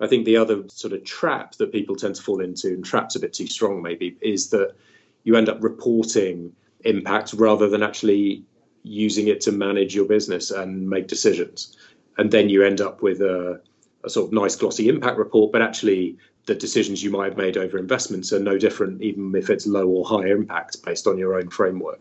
I think the other sort of trap that people tend to fall into, and trap's a bit too strong maybe, is that you end up reporting impact rather than actually using it to manage your business and make decisions. And then you end up with a, a sort of nice glossy impact report, but actually the decisions you might have made over investments are no different, even if it's low or high impact based on your own framework.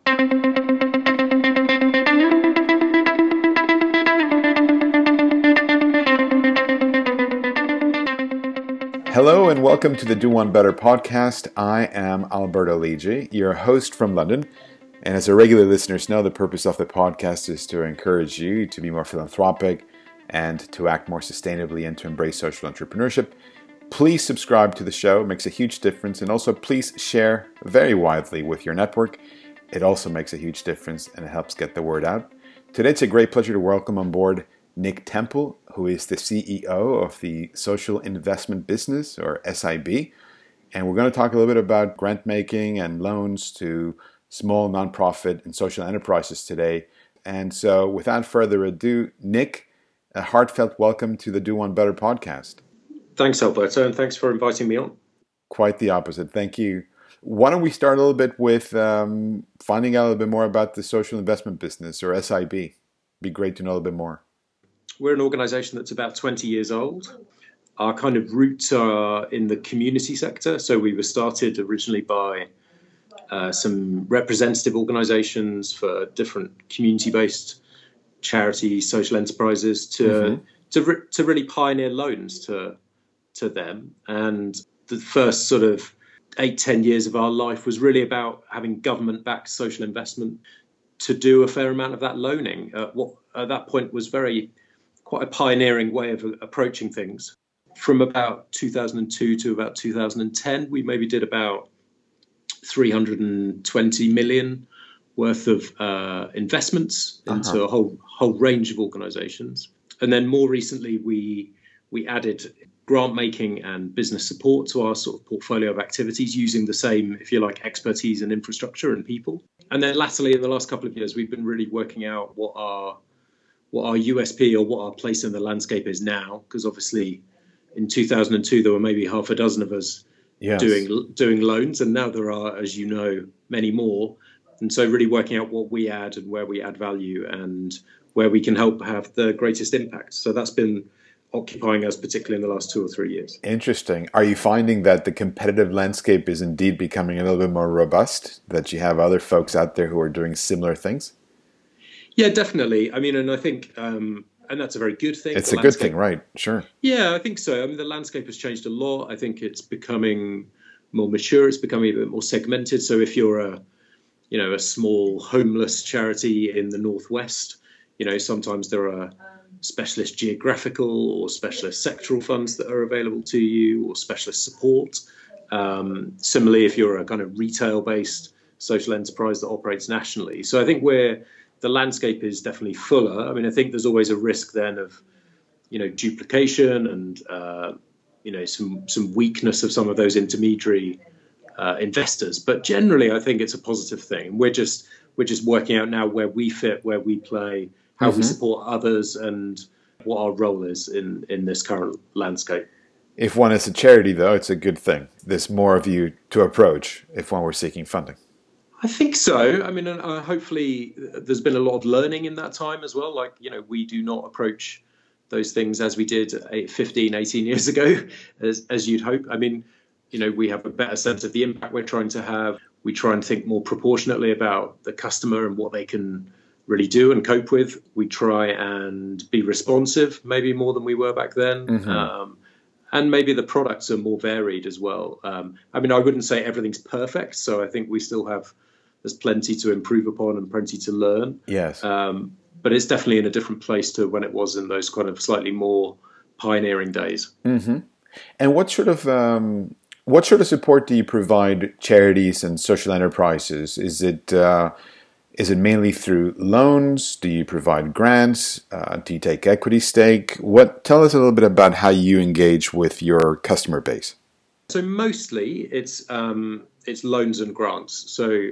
Hello and welcome to the Do One Better podcast. I am Alberto Lidji, your host from London. And as our regular listeners know, the purpose of the podcast is to encourage you to be more philanthropic and to act more sustainably and to embrace social entrepreneurship. Please subscribe to the show, it makes a huge difference. And also, please share very widely with your network. It also makes a huge difference and it helps get the word out. Today, it's a great pleasure to welcome on board Nick Temple, who is the CEO of the Social Investment Business, or SIB. And we're going to talk a little bit about grant making and loans to small nonprofit and social enterprises today. And so, without further ado, Nick, a heartfelt welcome to the Do One Better podcast. Thanks, Alberto, and thanks for inviting me on. Quite the opposite. Thank you. Why don't we start a little bit with um, finding out a little bit more about the social investment business or SIB? Be great to know a little bit more. We're an organization that's about 20 years old. Our kind of roots are in the community sector. So we were started originally by uh, some representative organizations for different community based charities, social enterprises to, mm-hmm. to, re- to really pioneer loans to, to them. And the first sort of eight, ten years of our life was really about having government backed social investment to do a fair amount of that loaning. Uh, what at that point was very quite a pioneering way of approaching things. From about 2002 to about 2010, we maybe did about 320 million worth of uh, investments into uh-huh. a whole whole range of organisations. And then more recently, we we added grant making and business support to our sort of portfolio of activities using the same, if you like, expertise and infrastructure and people. And then latterly, in the last couple of years, we've been really working out what our what our USP or what our place in the landscape is now, because obviously in 2002 there were maybe half a dozen of us yes. doing doing loans, and now there are, as you know, many more. And so, really working out what we add and where we add value and where we can help have the greatest impact. So that's been occupying us, particularly in the last two or three years. Interesting. Are you finding that the competitive landscape is indeed becoming a little bit more robust? That you have other folks out there who are doing similar things? Yeah, definitely. I mean, and I think, um, and that's a very good thing. It's the a good thing, right? Sure. Yeah, I think so. I mean, the landscape has changed a lot. I think it's becoming more mature. It's becoming a bit more segmented. So if you're a, you know, a small homeless charity in the northwest, you know, sometimes there are specialist geographical or specialist sectoral funds that are available to you, or specialist support. Um, similarly, if you're a kind of retail-based social enterprise that operates nationally, so I think we're the landscape is definitely fuller. I mean, I think there's always a risk then of, you know, duplication and uh, you know some some weakness of some of those intermediary uh, investors. But generally, I think it's a positive thing. We're just we're just working out now where we fit, where we play, how mm-hmm. we support others, and what our role is in in this current landscape. If one is a charity, though, it's a good thing. There's more of you to approach if one were seeking funding. I think so. I mean, uh, hopefully, there's been a lot of learning in that time as well. Like, you know, we do not approach those things as we did 15, 18 years ago, as, as you'd hope. I mean, you know, we have a better sense of the impact we're trying to have. We try and think more proportionately about the customer and what they can really do and cope with. We try and be responsive, maybe more than we were back then. Mm-hmm. Um, and maybe the products are more varied as well. Um, I mean, I wouldn't say everything's perfect, so I think we still have there's plenty to improve upon and plenty to learn. Yes. Um, but it's definitely in a different place to when it was in those kind of slightly more pioneering days. Mm-hmm. And what sort of um, what sort of support do you provide charities and social enterprises? Is it uh, is it mainly through loans? Do you provide grants? Uh, do you take equity stake? What tell us a little bit about how you engage with your customer base. So mostly it's um, it's loans and grants. So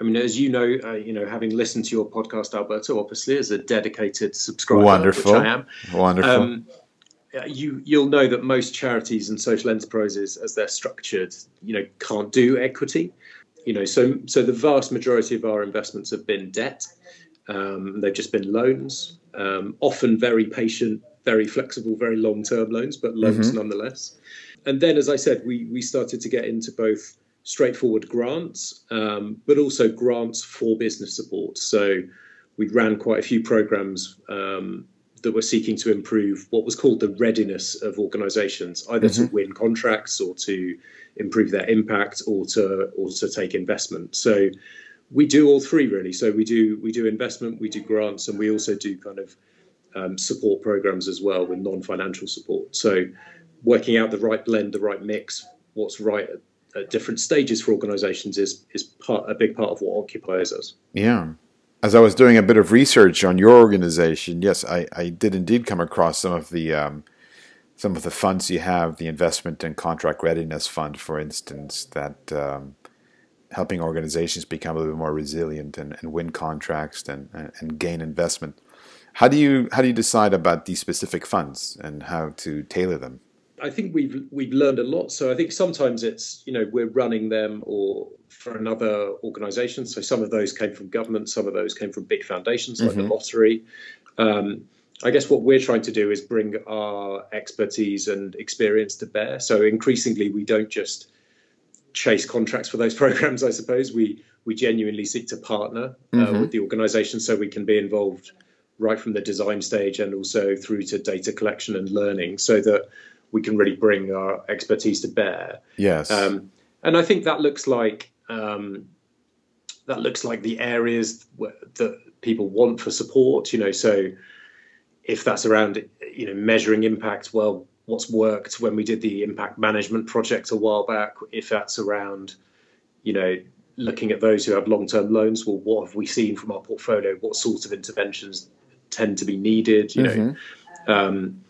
I mean, as you know, uh, you know, having listened to your podcast, Alberto, obviously as a dedicated subscriber, wonderful, which I am, wonderful. Um, uh, you you'll know that most charities and social enterprises, as they're structured, you know, can't do equity. You know, so so the vast majority of our investments have been debt. Um, they've just been loans, um, often very patient, very flexible, very long-term loans, but loans mm-hmm. nonetheless. And then, as I said, we we started to get into both straightforward grants, um, but also grants for business support. So we ran quite a few programs um, that were seeking to improve what was called the readiness of organizations, either mm-hmm. to win contracts or to improve their impact or to or to take investment. So we do all three really. So we do we do investment, we do grants, and we also do kind of um, support programs as well with non-financial support. So working out the right blend, the right mix, what's right at, at different stages for organizations is is part a big part of what occupies us. Yeah as I was doing a bit of research on your organization, yes, I, I did indeed come across some of the um, some of the funds you have, the investment and contract readiness fund, for instance, that um, helping organizations become a little bit more resilient and, and win contracts and, and gain investment. How do you how do you decide about these specific funds and how to tailor them? I think we've we've learned a lot. So I think sometimes it's you know we're running them or for another organisation. So some of those came from government, some of those came from big foundations like mm-hmm. the lottery. Um, I guess what we're trying to do is bring our expertise and experience to bear. So increasingly, we don't just chase contracts for those programs. I suppose we we genuinely seek to partner uh, mm-hmm. with the organisation so we can be involved right from the design stage and also through to data collection and learning, so that we can really bring our expertise to bear. Yes. Um, and I think that looks like um, that looks like the areas that people want for support. You know, so if that's around you know measuring impact, well, what's worked when we did the impact management project a while back? If that's around, you know, looking at those who have long-term loans, well, what have we seen from our portfolio? What sort of interventions tend to be needed? You mm-hmm. know. Um,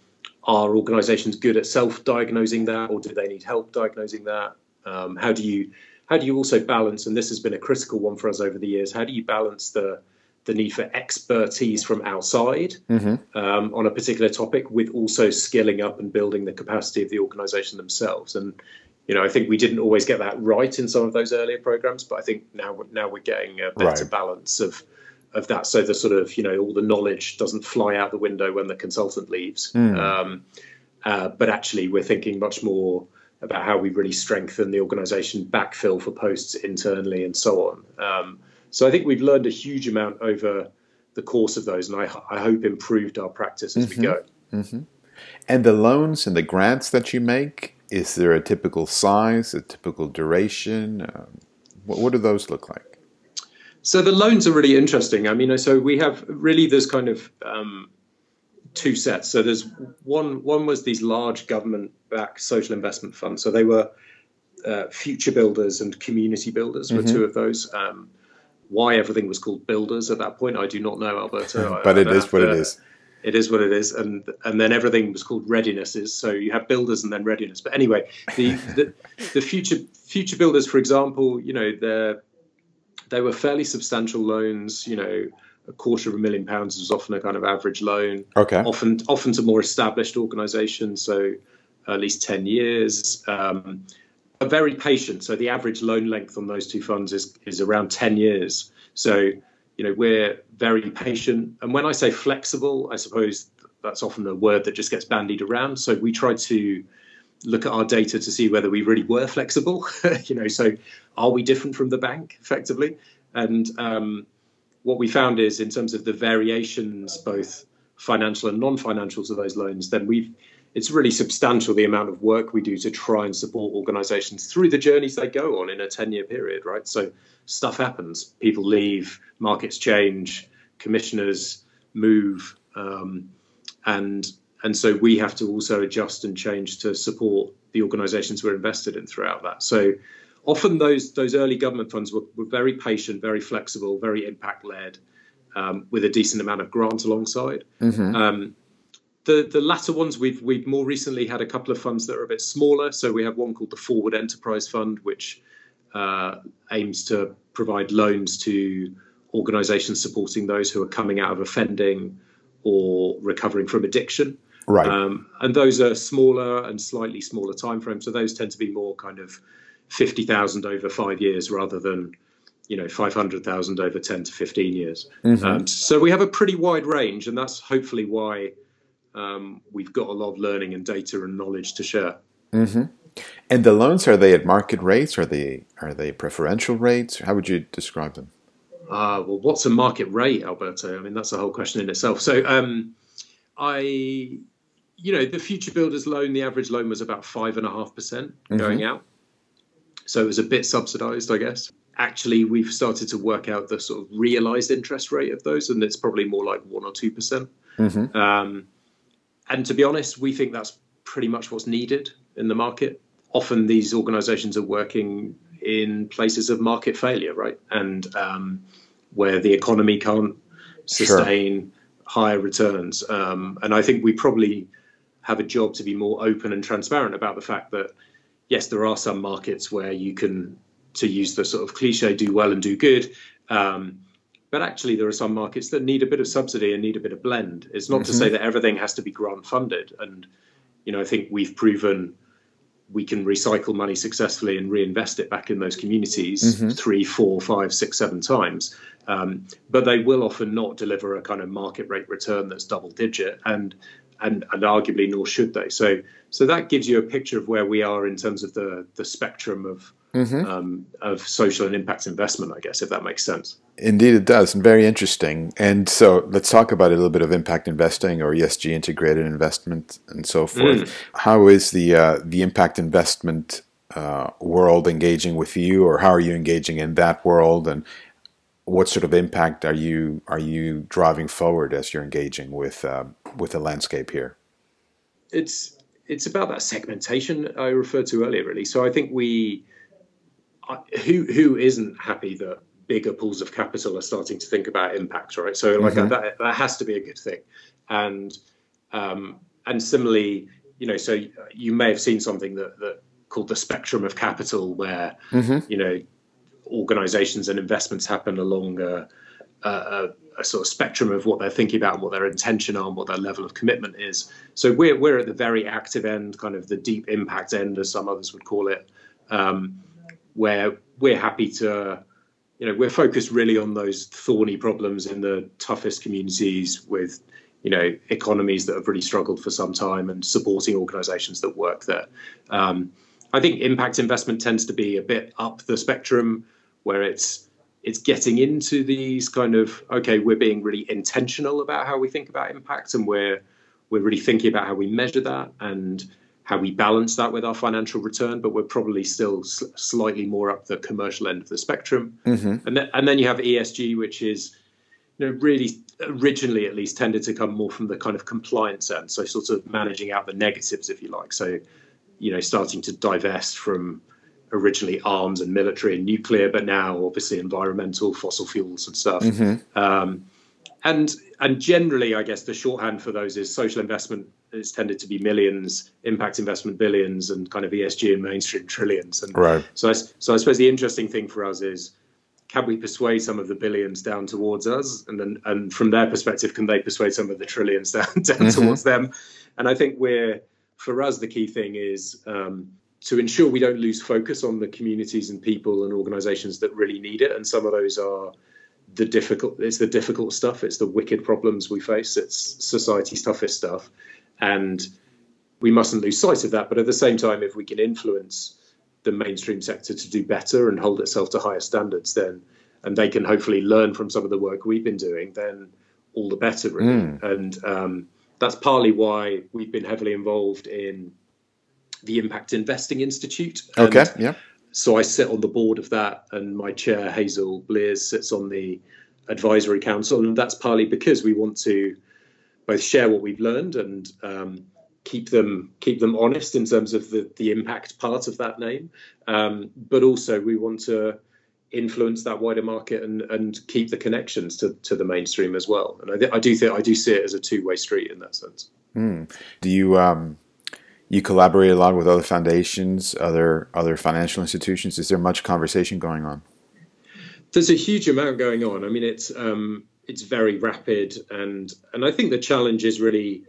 are organizations good at self-diagnosing that or do they need help diagnosing that um, how do you how do you also balance and this has been a critical one for us over the years how do you balance the the need for expertise from outside mm-hmm. um, on a particular topic with also skilling up and building the capacity of the organization themselves and you know i think we didn't always get that right in some of those earlier programs but i think now now we're getting a better right. balance of of that so the sort of you know all the knowledge doesn't fly out the window when the consultant leaves mm. um, uh, but actually we're thinking much more about how we really strengthen the organization backfill for posts internally and so on um, so i think we've learned a huge amount over the course of those and i, I hope improved our practice as mm-hmm. we go mm-hmm. and the loans and the grants that you make is there a typical size a typical duration uh, what, what do those look like so the loans are really interesting. I mean, so we have really this kind of um, two sets. So there's one one was these large government-backed social investment funds. So they were uh, future builders and community builders were mm-hmm. two of those. Um, why everything was called builders at that point, I do not know, Alberto. but I, it I is what to, it is. It is what it is, and and then everything was called readinesses. So you have builders and then readiness. But anyway, the the, the future future builders, for example, you know they're they were fairly substantial loans. You know, a quarter of a million pounds was often a kind of average loan. Okay. Often, often to more established organisations, so at least ten years. Um, are very patient. So the average loan length on those two funds is is around ten years. So you know we're very patient. And when I say flexible, I suppose that's often a word that just gets bandied around. So we try to look at our data to see whether we really were flexible. you know, so are we different from the bank effectively? And um, what we found is, in terms of the variations, both financial and non-financial to those loans, then we've it's really substantial the amount of work we do to try and support organizations through the journeys they go on in a 10 year period, right? So stuff happens, people leave, markets change, commissioners move, um, and and so we have to also adjust and change to support the organizations we're invested in throughout that. So often those those early government funds were, were very patient, very flexible, very impact led, um, with a decent amount of grant alongside. Mm-hmm. Um, the the latter ones we've we've more recently had a couple of funds that are a bit smaller. So we have one called the Forward Enterprise Fund, which uh, aims to provide loans to organizations supporting those who are coming out of offending or recovering from addiction. Right. Um, and those are smaller and slightly smaller timeframes. So those tend to be more kind of 50,000 over five years rather than, you know, 500,000 over 10 to 15 years. Mm-hmm. Um, so we have a pretty wide range, and that's hopefully why um, we've got a lot of learning and data and knowledge to share. Mm-hmm. And the loans are they at market rates? Are they are they preferential rates? How would you describe them? Uh, well, what's a market rate, Alberto? I mean, that's a whole question in itself. So, um, I, you know, the future builders loan, the average loan was about five and a half percent mm-hmm. going out. So it was a bit subsidized, I guess. Actually, we've started to work out the sort of realized interest rate of those, and it's probably more like one or two percent. Mm-hmm. Um, and to be honest, we think that's pretty much what's needed in the market. Often these organizations are working in places of market failure, right? And um, where the economy can't sustain sure. higher returns. Um, and I think we probably have a job to be more open and transparent about the fact that, yes, there are some markets where you can, to use the sort of cliche, do well and do good. Um, but actually, there are some markets that need a bit of subsidy and need a bit of blend. It's not mm-hmm. to say that everything has to be grant funded. And, you know, I think we've proven we can recycle money successfully and reinvest it back in those communities mm-hmm. three, four, five, six, seven times. Um, but they will often not deliver a kind of market rate return that's double digit, and and and arguably nor should they. So so that gives you a picture of where we are in terms of the the spectrum of mm-hmm. um, of social and impact investment, I guess, if that makes sense. Indeed, it does, and very interesting. And so let's talk about a little bit of impact investing or ESG integrated investment and so forth. Mm. How is the uh, the impact investment uh, world engaging with you, or how are you engaging in that world, and what sort of impact are you are you driving forward as you're engaging with uh, with the landscape here? It's it's about that segmentation I referred to earlier, really. So I think we who who isn't happy that bigger pools of capital are starting to think about impact, right? So like mm-hmm. that that has to be a good thing, and um, and similarly, you know, so you may have seen something that that called the spectrum of capital, where mm-hmm. you know organizations and investments happen along a, a, a, sort of spectrum of what they're thinking about and what their intention are and what their level of commitment is. So we're we're at the very active end, kind of the deep impact end, as some others would call it. Um, where we're happy to, you know, we're focused really on those thorny problems in the toughest communities with, you know, economies that have really struggled for some time and supporting organisations that work there. Um, I think impact investment tends to be a bit up the spectrum, where it's it's getting into these kind of okay, we're being really intentional about how we think about impact, and we're we're really thinking about how we measure that and how we balance that with our financial return, but we're probably still sl- slightly more up the commercial end of the spectrum. Mm-hmm. And, then, and then you have ESG, which is you know, really originally at least tended to come more from the kind of compliance end, so sort of managing out the negatives, if you like. So, you know, starting to divest from originally arms and military and nuclear, but now obviously environmental, fossil fuels and stuff. Mm-hmm. Um, and and generally, I guess the shorthand for those is social investment it's tended to be millions, impact investment billions, and kind of ESG and mainstream trillions. And right. so, I, so I suppose the interesting thing for us is, can we persuade some of the billions down towards us, and then and from their perspective, can they persuade some of the trillions down down mm-hmm. towards them? And I think we're for us the key thing is. Um, to ensure we don't lose focus on the communities and people and organizations that really need it and some of those are the difficult it's the difficult stuff it's the wicked problems we face it's society's toughest stuff and we mustn't lose sight of that. But at the same time, if we can influence the mainstream sector to do better and hold itself to higher standards, then and they can hopefully learn from some of the work we've been doing, then all the better, really. Mm. And um, that's partly why we've been heavily involved in the Impact Investing Institute. Okay, yeah. So I sit on the board of that, and my chair, Hazel Blears, sits on the advisory council, and that's partly because we want to both share what we've learned and um, keep them keep them honest in terms of the the impact part of that name. Um, but also we want to influence that wider market and and keep the connections to to the mainstream as well. And I, th- I do think I do see it as a two way street in that sense. Mm. Do you um, you collaborate a lot with other foundations, other other financial institutions? Is there much conversation going on? There's a huge amount going on. I mean, it's um, it's very rapid and and I think the challenge is really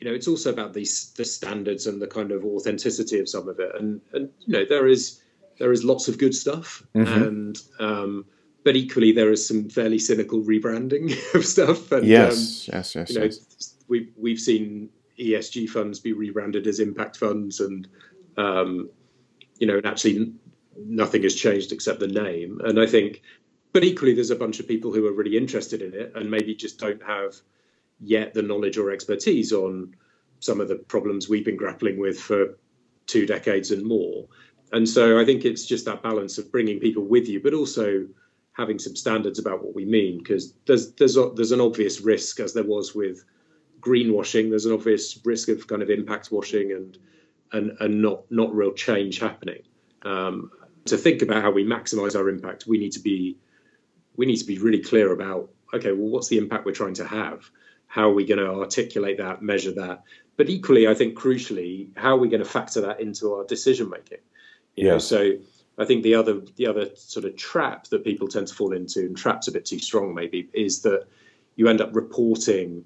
you know, it's also about these the standards and the kind of authenticity of some of it. And and you know, there is there is lots of good stuff, Mhm. and um, but equally there is some fairly cynical rebranding of stuff. And, um, Yes, yes, yes, you know, yes. we've we've seen ESG funds be rebranded as impact funds, and um, you know, and actually nothing has changed except the name. And I think, but equally, there's a bunch of people who are really interested in it and maybe just don't have yet the knowledge or expertise on some of the problems we've been grappling with for two decades and more. And so I think it's just that balance of bringing people with you, but also having some standards about what we mean, because there's there's a, there's an obvious risk, as there was with greenwashing. There's an obvious risk of kind of impact washing and and and not not real change happening. Um, to think about how we maximise our impact, we need to be we need to be really clear about okay, well, what's the impact we're trying to have? How are we going to articulate that, measure that? But equally, I think crucially, how are we going to factor that into our decision making? You know, so I think the other the other sort of trap that people tend to fall into, and trap's a bit too strong maybe, is that you end up reporting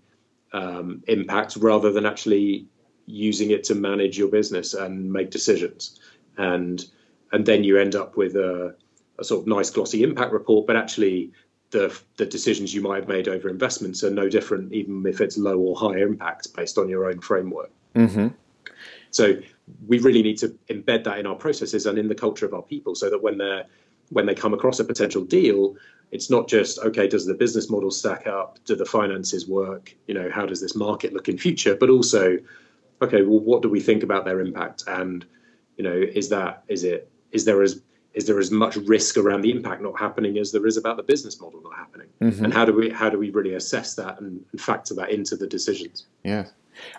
um, impact rather than actually using it to manage your business and make decisions. And and then you end up with a, a sort of nice glossy impact report, but actually the the decisions you might have made over investments are no different, even if it's low or high impact based on your own framework. hmm So we really need to embed that in our processes and in the culture of our people, so that when they're when they come across a potential deal, it's not just okay, does the business model stack up? Do the finances work? You know, how does this market look in future? But also, okay, well, what do we think about their impact? And you know, is that is it is there as is there as much risk around the impact not happening as there is about the business model not happening? Mhm. And how do we how do we really assess that and, and factor that into the decisions? Yeah.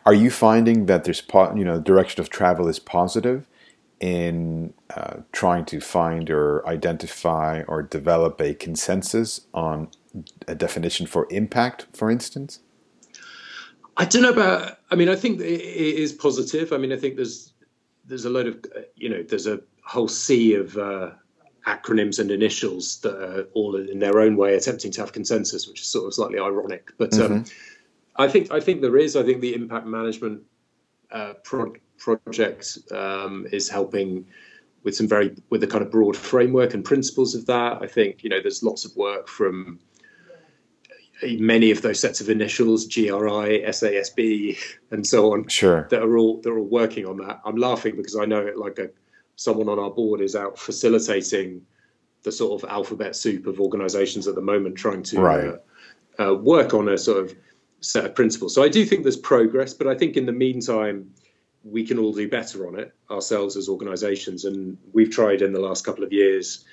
Are you finding that there's, po- you know, the direction of travel is positive in uh, trying to find or identify or develop a consensus on a definition for impact, for instance? I don't know about. I mean, I think it is positive. I mean, I think there's there's a load of you know there's a whole sea of uh, acronyms and initials that are all in their own way attempting to have consensus, which is sort of slightly ironic. But um, I think I think there is. I think the impact management uh, pro- project um, is helping with some very with the kind of broad framework and principles of that. I think you know there's lots of work from many of those sets of initials, GRI, SASB, and so on, Sure. that are all they're all working on that. I'm laughing because I know it like a someone on our board is out facilitating the sort of alphabet soup of organisations at the moment, trying to Right. uh, uh, work on a sort of set of principles. So I do think there's progress, but I think in the meantime we can all do better on it ourselves as organisations, and we've tried in the last couple of years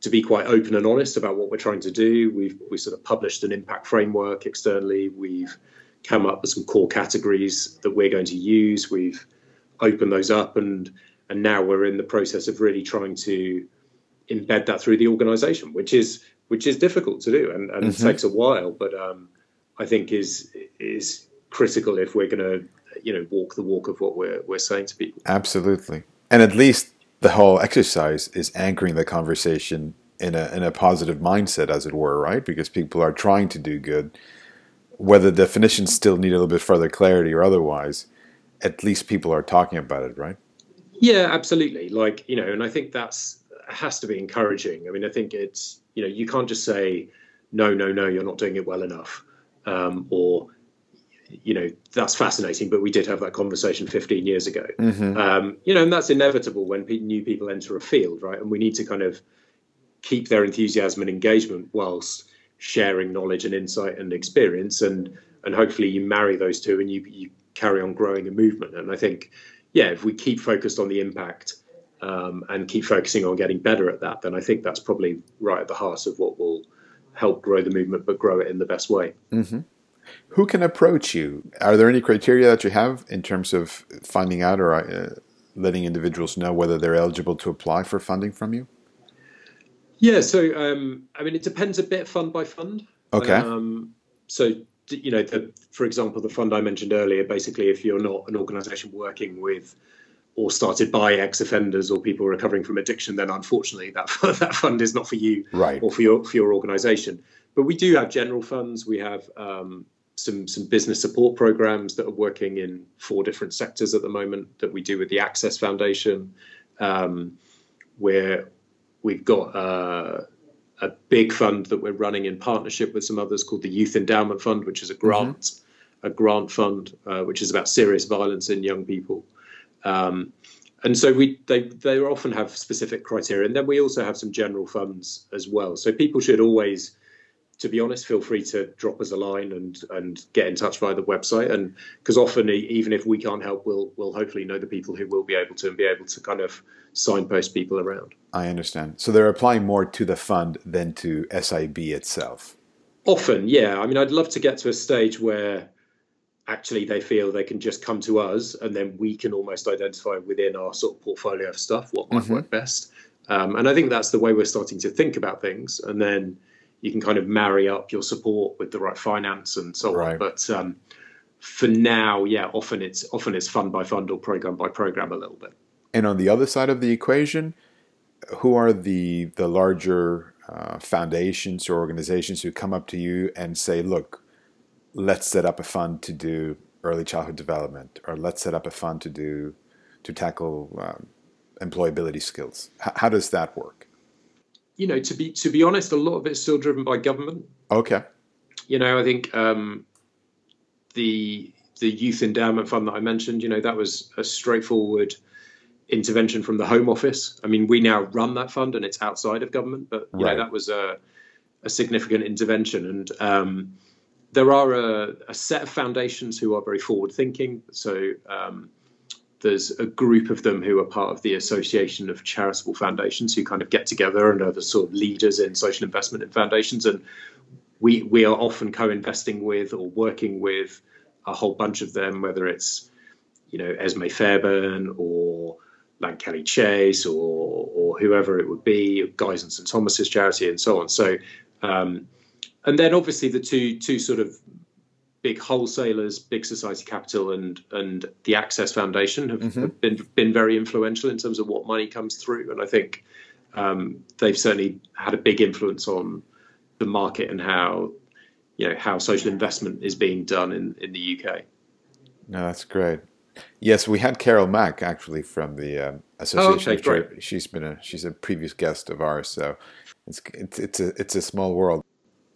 to be quite open and honest about what we're trying to do. We've we sort of published an impact framework externally. We've come up with some core categories that we're going to use. We've opened those up, and and now we're in the process of really trying to embed that through the organisation, which is which is difficult to do, and, and Mhm. it takes a while, but um, I think is is critical if we're going to you know walk the walk of what we're we're saying to people. Absolutely. And at least the whole exercise is anchoring the conversation in a in a positive mindset, as it were, right? Because people are trying to do good. Whether definitions still need a little bit further clarity or otherwise, at least people are talking about it, right? Yeah, absolutely. Like, you know, and I think that's has to be encouraging. I mean, I think it's, you know, you can't just say, no, no, no, you're not doing it well enough. Um, or, you know, that's fascinating, but we did have that conversation 15 years ago. Mm-hmm. Um, you know, and that's inevitable when pe- new people enter a field, right? And we need to kind of keep their enthusiasm and engagement whilst sharing knowledge and insight and experience. And, and hopefully you marry those two and you, you carry on growing a movement. And I think, yeah, if we keep focused on the impact um, and keep focusing on getting better at that, then I think that's probably right at the heart of what will help grow the movement, but grow it in the best way. Mm-hmm. Who can approach you? Are there any criteria that you have in terms of finding out or uh, letting individuals know whether they're eligible to apply for funding from you? Yeah, so um, I mean, it depends a bit fund by fund. Okay. Um, so you know, the, for example, the fund I mentioned earlier, basically, if you're not an organisation working with or started by ex-offenders or people recovering from addiction, then unfortunately that that fund is not for you Right. or for your for your organisation. But we do have general funds. We have um, some some business support programs that are working in four different sectors at the moment that we do with the Access Foundation, um, where we've got uh, a big fund that we're running in partnership with some others called the Youth Endowment Fund, which is a grant mm-hmm. a grant fund uh, which is about serious violence in young people. Um, and so we they they often have specific criteria, and then we also have some general funds as well. So people should always to be honest, feel free to drop us a line and and get in touch via the website. And because often, even if we can't help, we'll we'll hopefully know the people who will be able to and be able to kind of signpost people around. I understand. So they're applying more to the fund than to SIB itself. Often, yeah. I mean, I'd love to get to a stage where actually they feel they can just come to us and then we can almost identify within our sort of portfolio of stuff what might mm-hmm. work best. Um, and I think that's the way we're starting to think about things. And then you can kind of marry up your support with the right finance and so right. on. But um, for now, yeah, often it's often it's fund by fund or program by program a little bit. And on the other side of the equation, who are the the larger uh, foundations or organizations who come up to you and say, "Look, let's set up a fund to do early childhood development, or let's set up a fund to do to tackle um, employability skills." H- how does that work? You know, to be to be honest, a lot of it's still driven by government. Okay. You know, I think um, the the youth endowment fund that I mentioned, you know, that was a straightforward intervention from the Home Office. I mean, we now run that fund and it's outside of government, but you right. know, that was a, a significant intervention. And um, there are a, a, set of foundations who are very forward thinking. So um, there's a group of them who are part of the Association of Charitable Foundations who kind of get together and are the sort of leaders in social investment in foundations. And we we are often co-investing with or working with a whole bunch of them, whether it's you know Esmée Fairbairn or Lankelly Chase or or whoever it would be, Guy's and St Thomas's charity and so on. So um, and then obviously the two two sort of big wholesalers, big society capital, and and the Access Foundation have, mm-hmm. have, been been very influential in terms of what money comes through, and I think um, they've certainly had a big influence on the market and how you know how social investment is being done in in the UK. No, that's great. Yes, we had Carol Mack actually from the um, Association oh, okay, of Trade. She's been a she's a previous guest of ours, so it's it's it's a it's a small world.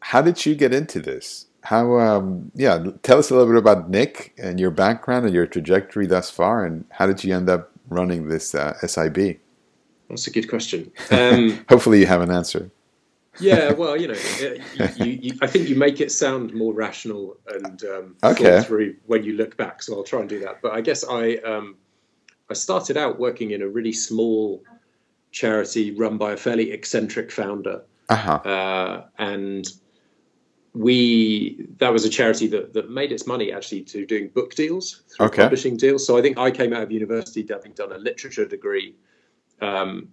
How did you get into this? How um, yeah tell us a little bit about nick and your background and your trajectory thus far and how did you end up running this uh, sib that's a good question. Um, hopefully you have an answer. Yeah well you know you, you, i think you make it sound more rational and um, okay. through when you look back so i'll try and do that. But i guess i um, i started out working in a really small charity run by a fairly eccentric founder. Uh-huh. uh, and we that was a charity that, that made its money actually to doing book deals through okay. publishing deals. So I think I came out of university having done a literature degree, um,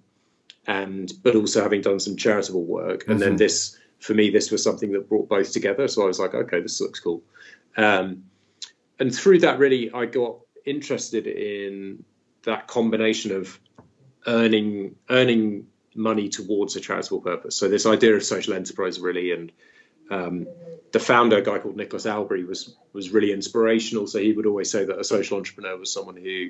and but also having done some charitable work. And mm-hmm. then this for me this was something that brought both together. So I was like, okay, this looks cool. Um, and through that, really, I got interested in that combination of earning earning money towards a charitable purpose. So this idea of social enterprise really and um, the founder, a guy called Nicholas Albery, was was really inspirational. So he would always say that a social entrepreneur was someone who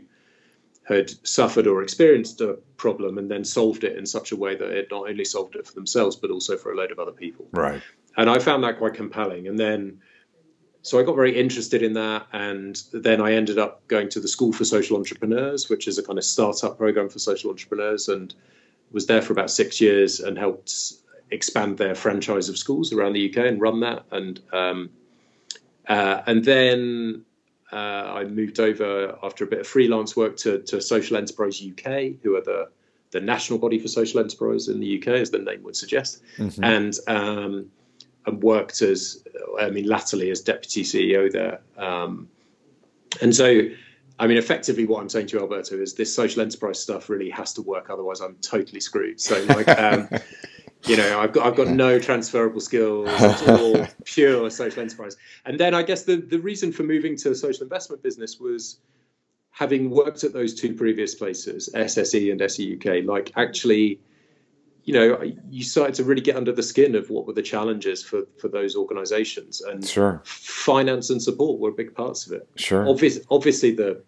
had suffered or experienced a problem and then solved it in such a way that it not only solved it for themselves but also for a load of other people. Right. And I found that quite compelling. And then so I got very interested in that, and then I ended up going to the School for Social Entrepreneurs, which is a kind of startup program for social entrepreneurs, and was there for about six years and helped expand their franchise of schools around the UK and run that. And um, uh, and then uh, I moved over after a bit of freelance work to, to Social Enterprise UK, who are the the national body for social enterprise in the UK, as the name would suggest, mm-hmm. and um, and worked as I mean latterly as deputy CEO there. Um, and so, I mean, effectively, what I'm saying to you, Alberto, is this social enterprise stuff really has to work. Otherwise, I'm totally screwed. So, like, um, you know i've got i've got no transferable skills it's all pure social enterprise and then i guess the the reason for moving to a social investment business was having worked at those two previous places sse and seuk like actually you know, you started to really get under the skin of what were the challenges for for those organisations, and sure. finance and support were big parts of it. Sure. Obvious, obviously, the,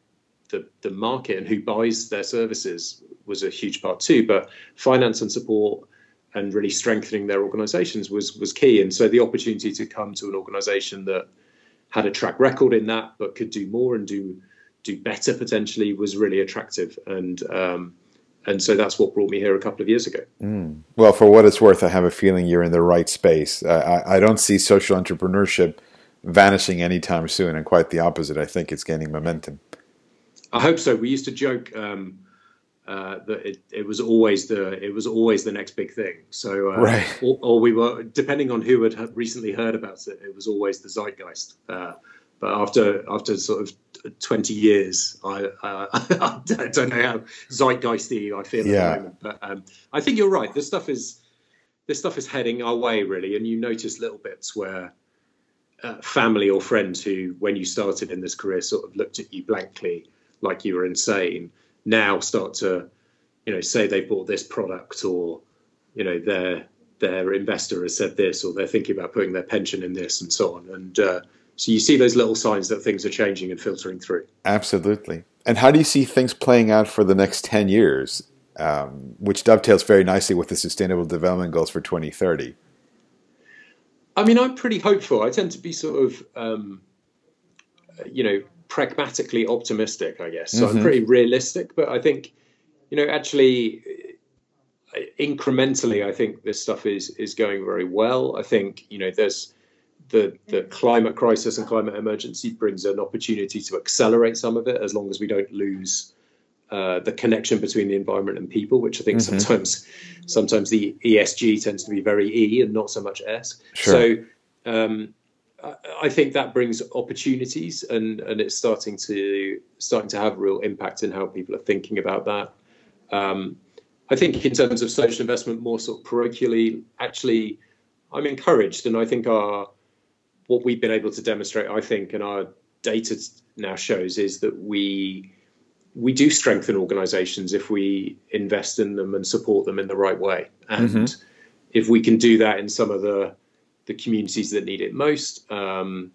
the the market and who buys their services was a huge part too, but finance and support and really strengthening their organisations was was key. And so the opportunity to come to an organisation that had a track record in that, but could do more and do do better potentially was really attractive. And um, and so that's what brought me here a couple of years ago. Mm. Well, for what it's worth, I have a feeling you're in the right space. Uh, I, I, don't see social entrepreneurship vanishing anytime soon, and quite the opposite. I think it's gaining momentum. I hope so. We used to joke um, uh, that it, it, was always the it was always the next big thing. So, uh, right. or, or, we were depending on who had recently heard about it. It was always the zeitgeist. Uh, but after after sort of 20 years. I, uh, I don't know how zeitgeisty I feel yeah. at the moment, but um, I think you're right. This stuff is this stuff is heading our way really, and you notice little bits where uh, family or friends who, when you started in this career, sort of looked at you blankly like you were insane, now start to, you know, say they bought this product or, you know, their their investor has said this or they're thinking about putting their pension in this and so on, and uh, so you see those little signs that things are changing and filtering through. Absolutely. And how do you see things playing out for the next 10 years, um, which dovetails very nicely with the Sustainable Development Goals for 2030? I mean, I'm pretty hopeful. I tend to be sort of, um, you know, pragmatically optimistic, I guess. So mm-hmm. I'm pretty realistic, but I think, you know, actually, incrementally, I think this stuff is is going very well. I think, you know, there's the, the climate crisis and climate emergency brings an opportunity to accelerate some of it as long as we don't lose uh, the connection between the environment and people, which I think mm-hmm. sometimes sometimes the ESG tends to be very E and not so much S. Sure. So um, I, think that brings opportunities and, and it's starting to starting to have real impact in how people are thinking about that. Um, I think in terms of social investment, more sort of parochially, actually, I'm encouraged, and I think our what we've been able to demonstrate, I think, and our data now shows is that we we do strengthen organizations if we invest in them and support them in the right way. And mm-hmm. if we can do that in some of the the communities that need it most, um,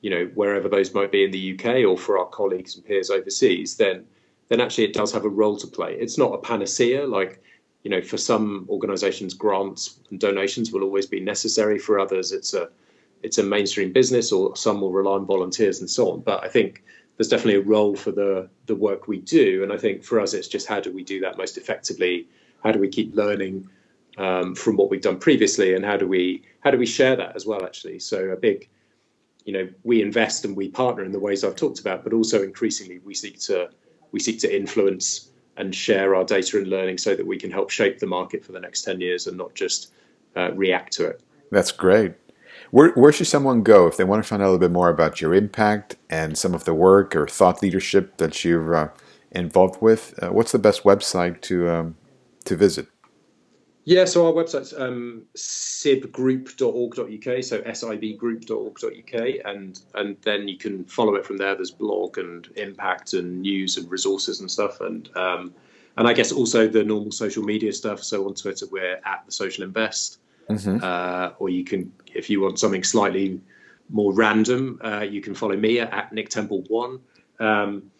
you know, wherever those might be in the UK or for our colleagues and peers overseas, then then actually it does have a role to play. It's not a panacea like you know, for some organizations, grants and donations will always be necessary. For others, it's a it's a mainstream business, or some will rely on volunteers and so on. But I think there's definitely a role for the the work we do, and I think for us, it's just how do we do that most effectively? How do we keep learning um, from what we've done previously, and how do we how do we share that as well? Actually, so a big, you know, we invest and we partner in the ways I've talked about, but also increasingly we seek to we seek to influence and share our data and learning so that we can help shape the market for the next 10 years and not just uh, react to it. That's great. Where, where should someone go if they want to find out a little bit more about your impact and some of the work or thought leadership that you're uh, involved with? Uh, what's the best website to um, to visit? Yeah, so our website's um, sibgroup.org.uk, so sibgroup.org.uk, and and then you can follow it from there. There's blog and impact and news and resources and stuff, and um, and I guess also the normal social media stuff. So on Twitter, we're at the Social Invest, mm-hmm. uh, or you can, if you want something slightly more random, uh, you can follow me at Nick Temple One. Um,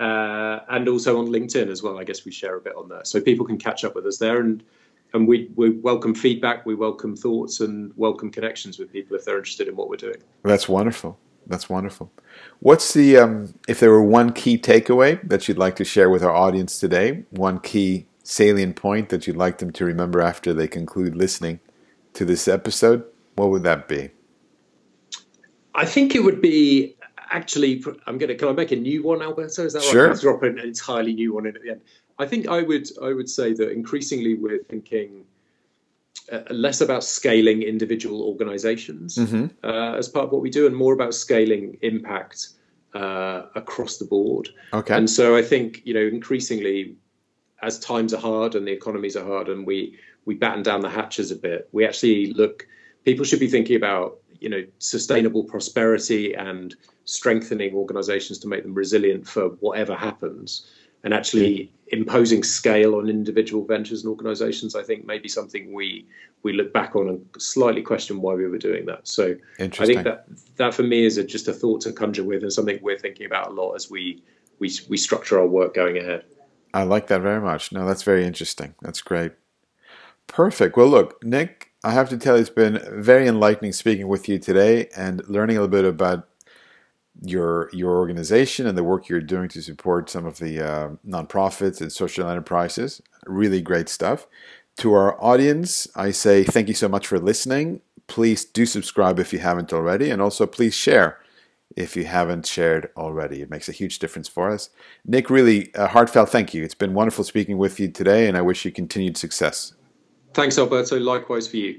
uh, and also on LinkedIn as well. I guess we share a bit on there, so people can catch up with us there. And and we, we welcome feedback, we welcome thoughts, and welcome connections with people if they're interested in what we're doing. That's wonderful. That's wonderful. What's the um, if there were one key takeaway that you'd like to share with our audience today? One key salient point that you'd like them to remember after they conclude listening to this episode? What would that be? I think it would be actually. I'm gonna. Can I make a new one, Alberto? Is that sure. right? Drop an entirely new one in at the end. I think I would I would say that increasingly we're thinking uh, less about scaling individual organizations mm-hmm. uh, as part of what we do, and more about scaling impact uh, across the board. Okay. And so I think you know increasingly, as times are hard and the economies are hard, and we we batten down the hatches a bit, we actually look. People should be thinking about you know sustainable prosperity and strengthening organizations to make them resilient for whatever happens and actually imposing scale on individual ventures and organizations, I think may be something we we look back on and slightly question why we were doing that. So I think that that for me is a, just a thought to conjure with and something we're thinking about a lot as we we we structure our work going ahead. I like that very much. No, that's very interesting. That's great. Perfect. Well, look, Nick, I have to tell you, it's been very enlightening speaking with you today and learning a little bit about your your organization and the work you're doing to support some of the uh, nonprofits and social enterprises. Really great stuff. To our audience, I say thank you so much for listening. Please do subscribe if you haven't already, and also please share if you haven't shared already. It makes a huge difference for us. Nick, really a heartfelt thank you. It's been wonderful speaking with you today, and I wish you continued success. Thanks, Alberto. Likewise for you.